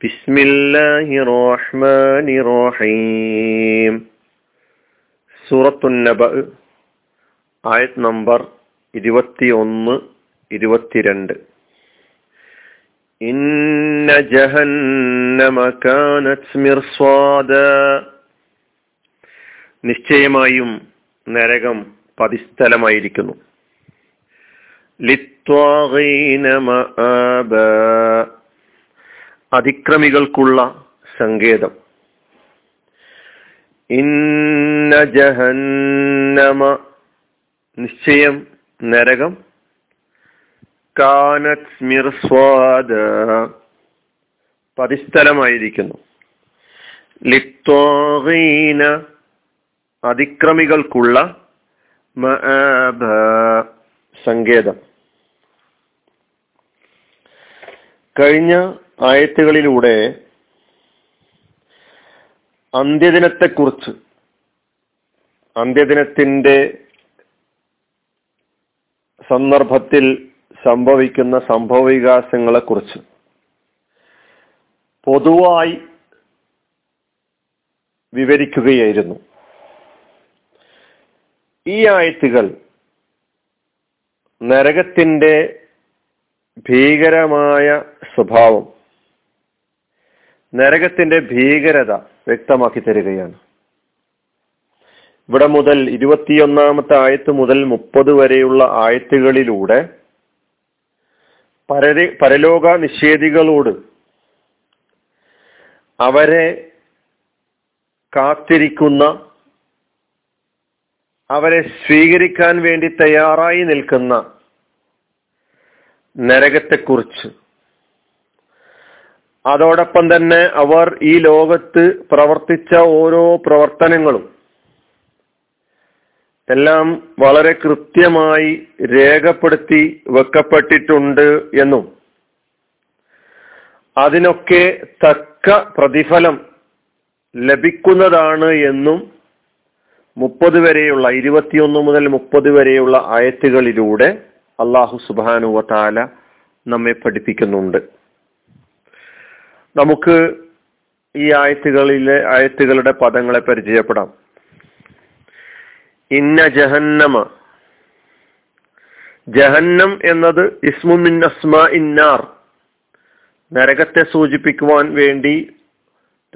بسم الله الرحمن الرحيم സൂറത്തു നബ ആയത് നമ്പർ ഇരുപത്തി ഒന്ന് ഇരുപത്തിരണ്ട് ഇന്ന ജഹന്നമ കാനത് മിർസ്വാദ നിശ്ചയമായും നരകം പതിസ്ഥലമായിരിക്കുന്നു ലിത്വാഗീന മആബ അതിക്രമികൾക്കുള്ള സങ്കേതം. ഇന്ന ജഹന്നമ നിശ്ചയം നരകം. കാനത് മിർസ്വാദ പതിസ്ഥലമായിരിക്കുന്നു. ലിത്തോഹീന അതിക്രമികൾക്കുള്ള സങ്കേതം. കഴിഞ്ഞ ആയത്തുകളിലൂടെ അന്ത്യദിനത്തെക്കുറിച്ച് അന്ത്യദിനത്തിന്റെ സന്ദർഭത്തിൽ സംഭവിക്കുന്ന സംഭവ വികാസങ്ങളെക്കുറിച്ച് പൊതുവായി വിവരിക്കുകയായിരുന്നു. ഈ ആയത്തുകൾ നരകത്തിന്റെ ഭീകരമായ സ്വഭാവം നരകത്തിന്റെ ഭീകരത വ്യക്തമാക്കി തരികയാണ്. ഇവിടെ മുതൽ ഇരുപത്തിയൊന്നാമത്തെ ആയത്ത് മുതൽ മുപ്പത് വരെയുള്ള ആയത്തുകളിലൂടെ പരരി പരലോക നിഷേധികളോട് അവരെ കാത്തിരിക്കുന്ന അവരെ സ്വീകരിക്കാൻ വേണ്ടി തയ്യാറായി നിൽക്കുന്ന നരകത്തെക്കുറിച്ച് അതോടൊപ്പം തന്നെ അവർ ഈ ലോകത്ത് പ്രവർത്തിച്ച ഓരോ പ്രവർത്തനങ്ങളും എല്ലാം വളരെ കൃത്യമായി രേഖപ്പെടുത്തി വെക്കപ്പെട്ടിട്ടുണ്ട് എന്നും അതിനൊക്കെ തക്ക പ്രതിഫലം ലഭിക്കുന്നതാണ് എന്നും മുപ്പത് വരെയുള്ള ഇരുപത്തിയൊന്ന് മുതൽ മുപ്പത് വരെയുള്ള ആയത്തുകളിലൂടെ അള്ളാഹു സുബാനുവ താല നമ്മെ പഠിപ്പിക്കുന്നുണ്ട്. നമുക്ക് ഈ ആയത്തുകളിലെ ആയത്തുകളുടെ പദങ്ങളെ പരിചയപ്പെടാം. ഇന്ന ജഹന്നമ. ജഹന്നം എന്നത് ഇസ്മുമിൻ അസ്മ ഇന്നാർ നരകത്തെ സൂചിപ്പിക്കുവാൻ വേണ്ടി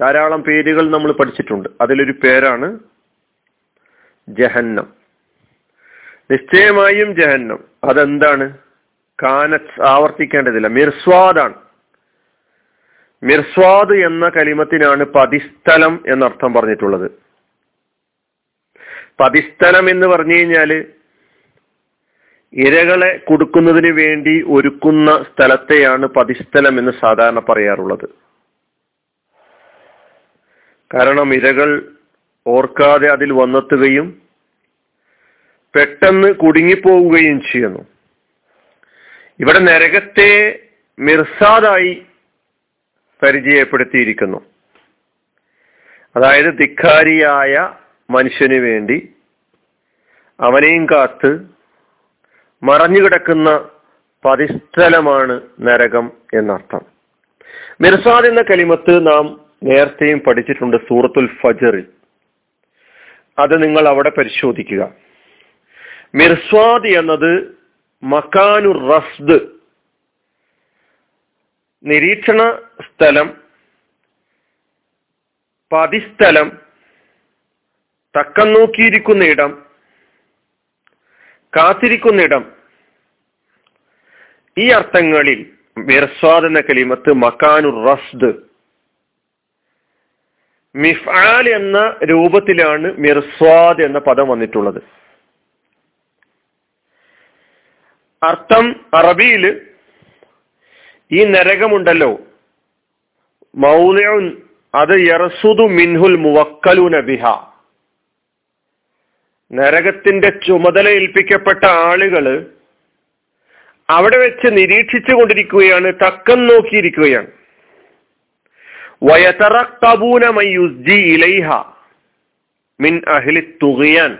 ധാരാളം പേരുകൾ നമ്മൾ പഠിച്ചിട്ടുണ്ട്. അതിലൊരു പേരാണ് ജഹന്നം. നിശ്ചയമായും ജഹന്നം. അതെന്താണ്? കാനത്ത് ആവർത്തിക്കേണ്ടതില്ല. മിർസ്വാദാണ്. മിർസ്വാദ് എന്ന കലിമത്തിനാണ് പതിസ്ഥലം എന്നർത്ഥം പറഞ്ഞിട്ടുള്ളത്. പതിസ്ഥലം എന്ന് പറഞ്ഞു കഴിഞ്ഞാൽ ഇരകളെ കൊടുക്കുന്നതിന് വേണ്ടി ഒരുക്കുന്ന സ്ഥലത്തെയാണ് പതിസ്ഥലം എന്ന് സാധാരണ പറയാറുള്ളത്. കാരണം ഇരകൾ ഓർക്കാതെ അതിൽ വന്നെത്തുകയും പെട്ടെന്ന് കുടുങ്ങിപ്പോവുകയും ചെയ്യുന്നു. ഇവിടെ നരകത്തെ മിർസാദായി പരിചയപ്പെടുത്തിയിരിക്കുന്നു. അതായത് ധിക്കാരിയായ മനുഷ്യന് വേണ്ടി അവനെയും കാത്ത് മറഞ്ഞുകിടക്കുന്ന പതിസ്ഥലമാണ് നരകം എന്നർത്ഥം. മിർസാദ് എന്ന കലിമത്ത് നാം നേരത്തെയും പഠിച്ചിട്ടുണ്ട് സൂറത്തുൽ ഫജറിൽ. അത് നിങ്ങൾ അവിടെ പരിശോധിക്കുക. മിർസ്വാദ് എന്നത് മക്കാനു റസ്ദ് നിരീക്ഷണ സ്ഥലം പതിസ്ഥലം തക്കം നോക്കിയിരിക്കുന്ന ഇടം കാത്തിരിക്കുന്ന ഈ അർത്ഥങ്ങളിൽ മിർസ്വാദ് എന്ന കലിമത്ത് മക്കാനു റസ്ദ്. മിഫാൽ എന്ന രൂപത്തിലാണ് മിർസ്വാദ് എന്ന പദം വന്നിട്ടുള്ളത്. അർത്ഥം അറബിയിൽ ഈ നരകമുണ്ടല്ലോ. മൗലയുൻ അത് യറസുദു മിൻഹുൽ മുവക്കലു ബിഹ. നരകത്തിന്റെ ചുമതല ഏൽപ്പിക്കപ്പെട്ട ആളുകൾ അവിടെ വെച്ച് നിരീക്ഷിച്ചു കൊണ്ടിരിക്കുകയാണ് തക്കം നോക്കിയിരിക്കുകയാണ്. വയതറക്കബൂന മയുസ്ജി ഇലൈഹ മിൻ അഹ്ലി തുകയാൻ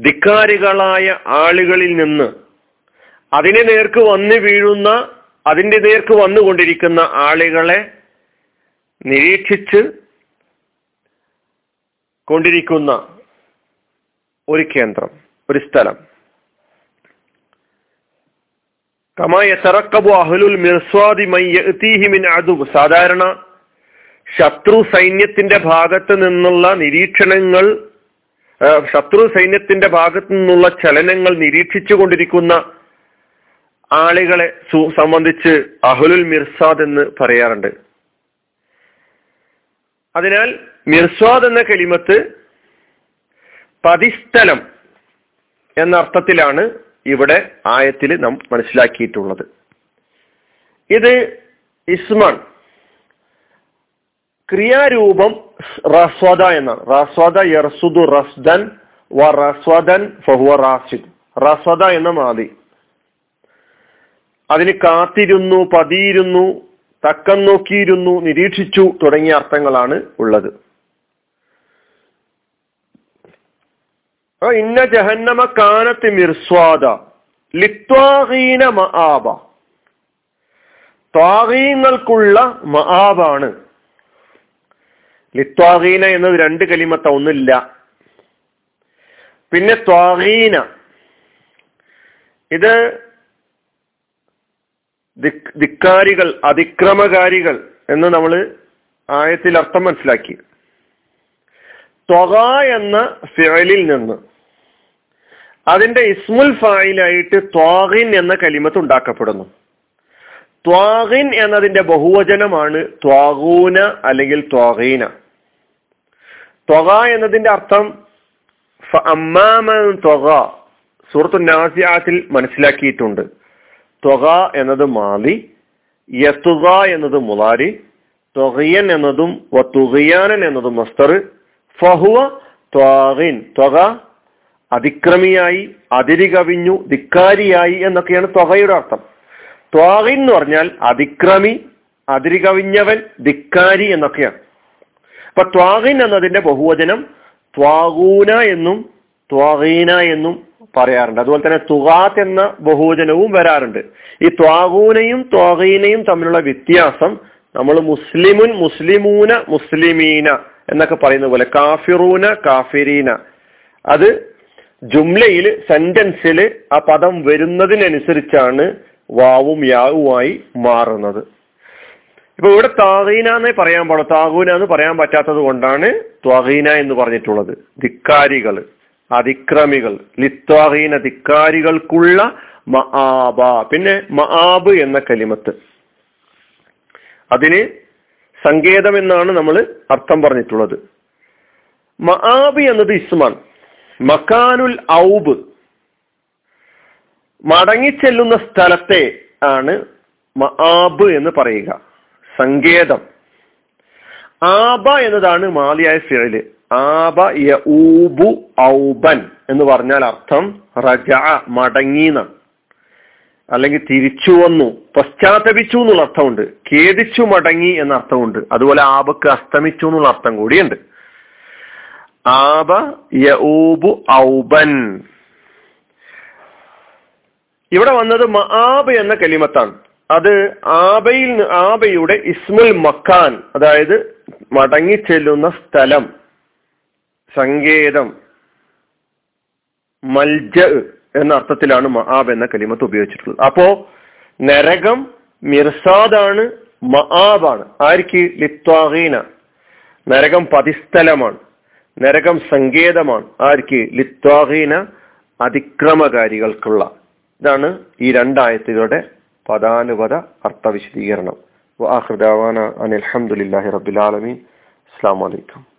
ധിക്കാരികളായ ആളുകളിൽ നിന്ന് അതിനെ നേർക്ക് വന്നു വീഴുന്ന അതിന്റെ നേർക്ക് വന്നുകൊണ്ടിരിക്കുന്ന ആളുകളെ നിരീക്ഷിച്ച് കൊണ്ടിരിക്കുന്ന ഒരു കേന്ദ്രം ഒരു സ്ഥലം. കമായറക്കബു അഹ്ലുൽ മിർസ്വാദി മിൻ അതു സാധാരണ ശത്രു സൈന്യത്തിന്റെ ഭാഗത്ത് നിന്നുള്ള നിരീക്ഷണങ്ങൾ ശത്രു സൈന്യത്തിന്റെ ഭാഗത്തു നിന്നുള്ള ചലനങ്ങൾ നിരീക്ഷിച്ചു കൊണ്ടിരിക്കുന്ന ആളുകളെ സംബന്ധിച്ച് അഹുലുൽ മിർസാദ് എന്ന് പറയാറുണ്ട്. അതിനാൽ മിർസാദ് എന്ന കലിമത്ത് പതിസ്ഥലം എന്ന അർത്ഥത്തിലാണ് ഇവിടെ ആയത്തിൽ നാം മനസ്സിലാക്കിയിട്ടുള്ളത്. ഇത് ഇസ്മാൻ ക്രിയാരൂപം റസ്വദ എന്നാണ്. റസ്വദ യർസുദു റസ്ദൻ വ റസ്വദൻ ഫഹുവ റാസിദ്. റസ്വദ എന്ന മാതി. അതിന് കാത്തിരുന്നു പതിയിരുന്നു തക്കം നോക്കിയിരുന്നു നിരീക്ഷിച്ചു തുടങ്ങിയ അർത്ഥങ്ങളാണ് ഉള്ളത്. ഇന്ന ജഹന്നമ കാനത്ത് മിർസ്വാദ ലിത്വാഹീന മആബ. ത്വാഹീങ്ങൾക്കുള്ള മആബാണ്. ലിത്വാഹീന എന്നത് രണ്ട് കലിമത്ത ഒന്നില്ല. പിന്നെ ത്വാഹീന ഇത് ധിക്കാരികൾ അതിക്രമകാരികൾ എന്ന് നമ്മൾ ആയത്തിൽ അർത്ഥം മനസ്സിലാക്കി. ത്വക എന്ന ഫിഴലിൽ നിന്ന് അതിന്റെ ഇസ്മുൽ ഫായിലായിട്ട് ത്വാഹിൻ എന്ന കലിമത്ത് ഉണ്ടാക്കപ്പെടുന്നു. ത്വാഹിൻ എന്നതിന്റെ ബഹുവചനമാണ് ത്വാഗൂന അല്ലെങ്കിൽ ത്വാഹീന ത്വക എന്നതിന്റെ അർത്ഥം ത്വക സുഹൃത്തു നാസിയാത്തിൽ മനസ്സിലാക്കിയിട്ടുണ്ട്. ത്വക എന്നത് മാലി യത്തുക എന്നത് മുലാരി ത്വകയൻ എന്നതും വത്തുകയാനൻ എന്നതും മസ്തർ ഫഹുവ ത്വാഹിൻ ത്വക അതിക്രമിയായി അതിരി കവിഞ്ഞു ധിക്കാരിയായി എന്നൊക്കെയാണ് ത്വകയുടെ അർത്ഥം. ത്വാഹിൻ എന്ന് പറഞ്ഞാൽ അതിക്രമി അതിരി കവിഞ്ഞവൻ ധിക്കാരി എന്നൊക്കെയാണ്. അപ്പൊ ത്വാഹിൻ എന്നതിന്റെ ബഹുവചനം ത്വാഗൂന എന്നും ത്വാഹീന എന്നും പറയാറുണ്ട്. അതുപോലെ തന്നെ തുകാത്ത് എന്ന ബഹുവചനവും വരാറുണ്ട്. ഈ ത്വാഗൂനയും ത്വാഗീനയും തമ്മിലുള്ള വ്യത്യാസം നമ്മൾ മുസ്ലിമുൻ മുസ്ലിമൂന മുസ്ലിമീന എന്നൊക്കെ പറയുന്ന പോലെ കാഫിറൂന കാഫിരീന. അത് ജുംലയിൽ സെന്റൻസിൽ ആ പദം വരുന്നതിനനുസരിച്ചാണ് വാവും യാവുമായി മാറുന്നത്. ഇപ്പൊ ഇവിടെ താഹീന എന്നേ പറയാൻ പാടുള്ളൂ. താഹൂന എന്ന് പറയാൻ പറ്റാത്തത് കൊണ്ടാണ് ത്വാഹീന എന്ന് പറഞ്ഞിട്ടുള്ളത്. ധിക്കാരികൾ അതിക്രമികൾ ലിത്വാഹീന ധിക്കാരികൾക്കുള്ള മആബ പിന്നെ മആബ് എന്ന കലിമത്ത്. അതിന് സങ്കേതം എന്നാണ് നമ്മൾ അർത്ഥം പറഞ്ഞിട്ടുള്ളത്. മആബ് എന്നത് ഇസ്മാൻ മക്കാനുൽ ഔബ്. മടങ്ങിച്ചെല്ലുന്ന സ്ഥലത്തെ ആണ് മആബ് എന്ന് പറയുക. സങ്കേതം. ആബ എന്നതാണ് മാലിയായ ഫിഴൽ ആബ യൂബു ഔബൻ എന്ന് പറഞ്ഞാൽ അർത്ഥം റജ മടങ്ങീന അല്ലെങ്കിൽ തിരിച്ചു വന്നു പശ്ചാത്തപിച്ചു എന്നുള്ള അർത്ഥമുണ്ട്. ഖേദിച്ചു മടങ്ങി എന്ന അർത്ഥമുണ്ട്. അതുപോലെ ആബക്ക് അസ്തമിച്ചു എന്നുള്ള അർത്ഥം കൂടിയുണ്ട്. ആബ യൂബു ഔബൻ. ഇവിടെ വന്നത് മആബ് എന്ന കലിമത്താണ്. അത് ആബയിൽ ആബയുടെ ഇസ്മുൽ മക്കാൻ അതായത് മടങ്ങി ചെല്ലുന്ന സ്ഥലം. സങ്കേതം. മൽജ എന്ന അർത്ഥത്തിലാണ് മഹാബ് എന്ന കലിമത്ത് ഉപയോഗിച്ചിട്ടുള്ളത്. അപ്പോ നരകം മിർസാദാണ് മഹാബാണ് ആർക്ക് ലിത്വാഹീന നരകം പതിസ്ഥലമാണ്. നരകം സങ്കേതമാണ്. ആർക്ക് ലിത്വാഹീന അതിക്രമകാരികൾക്കുള്ള. ഇതാണ് ഈ രണ്ടായത്തുകളുടെ പദാനുപത അർത്ഥ വിശദീകരണം അനിൽഹമുല്ലാഹി റബുലാലമീൻ അസ്സാം വലൈക്കും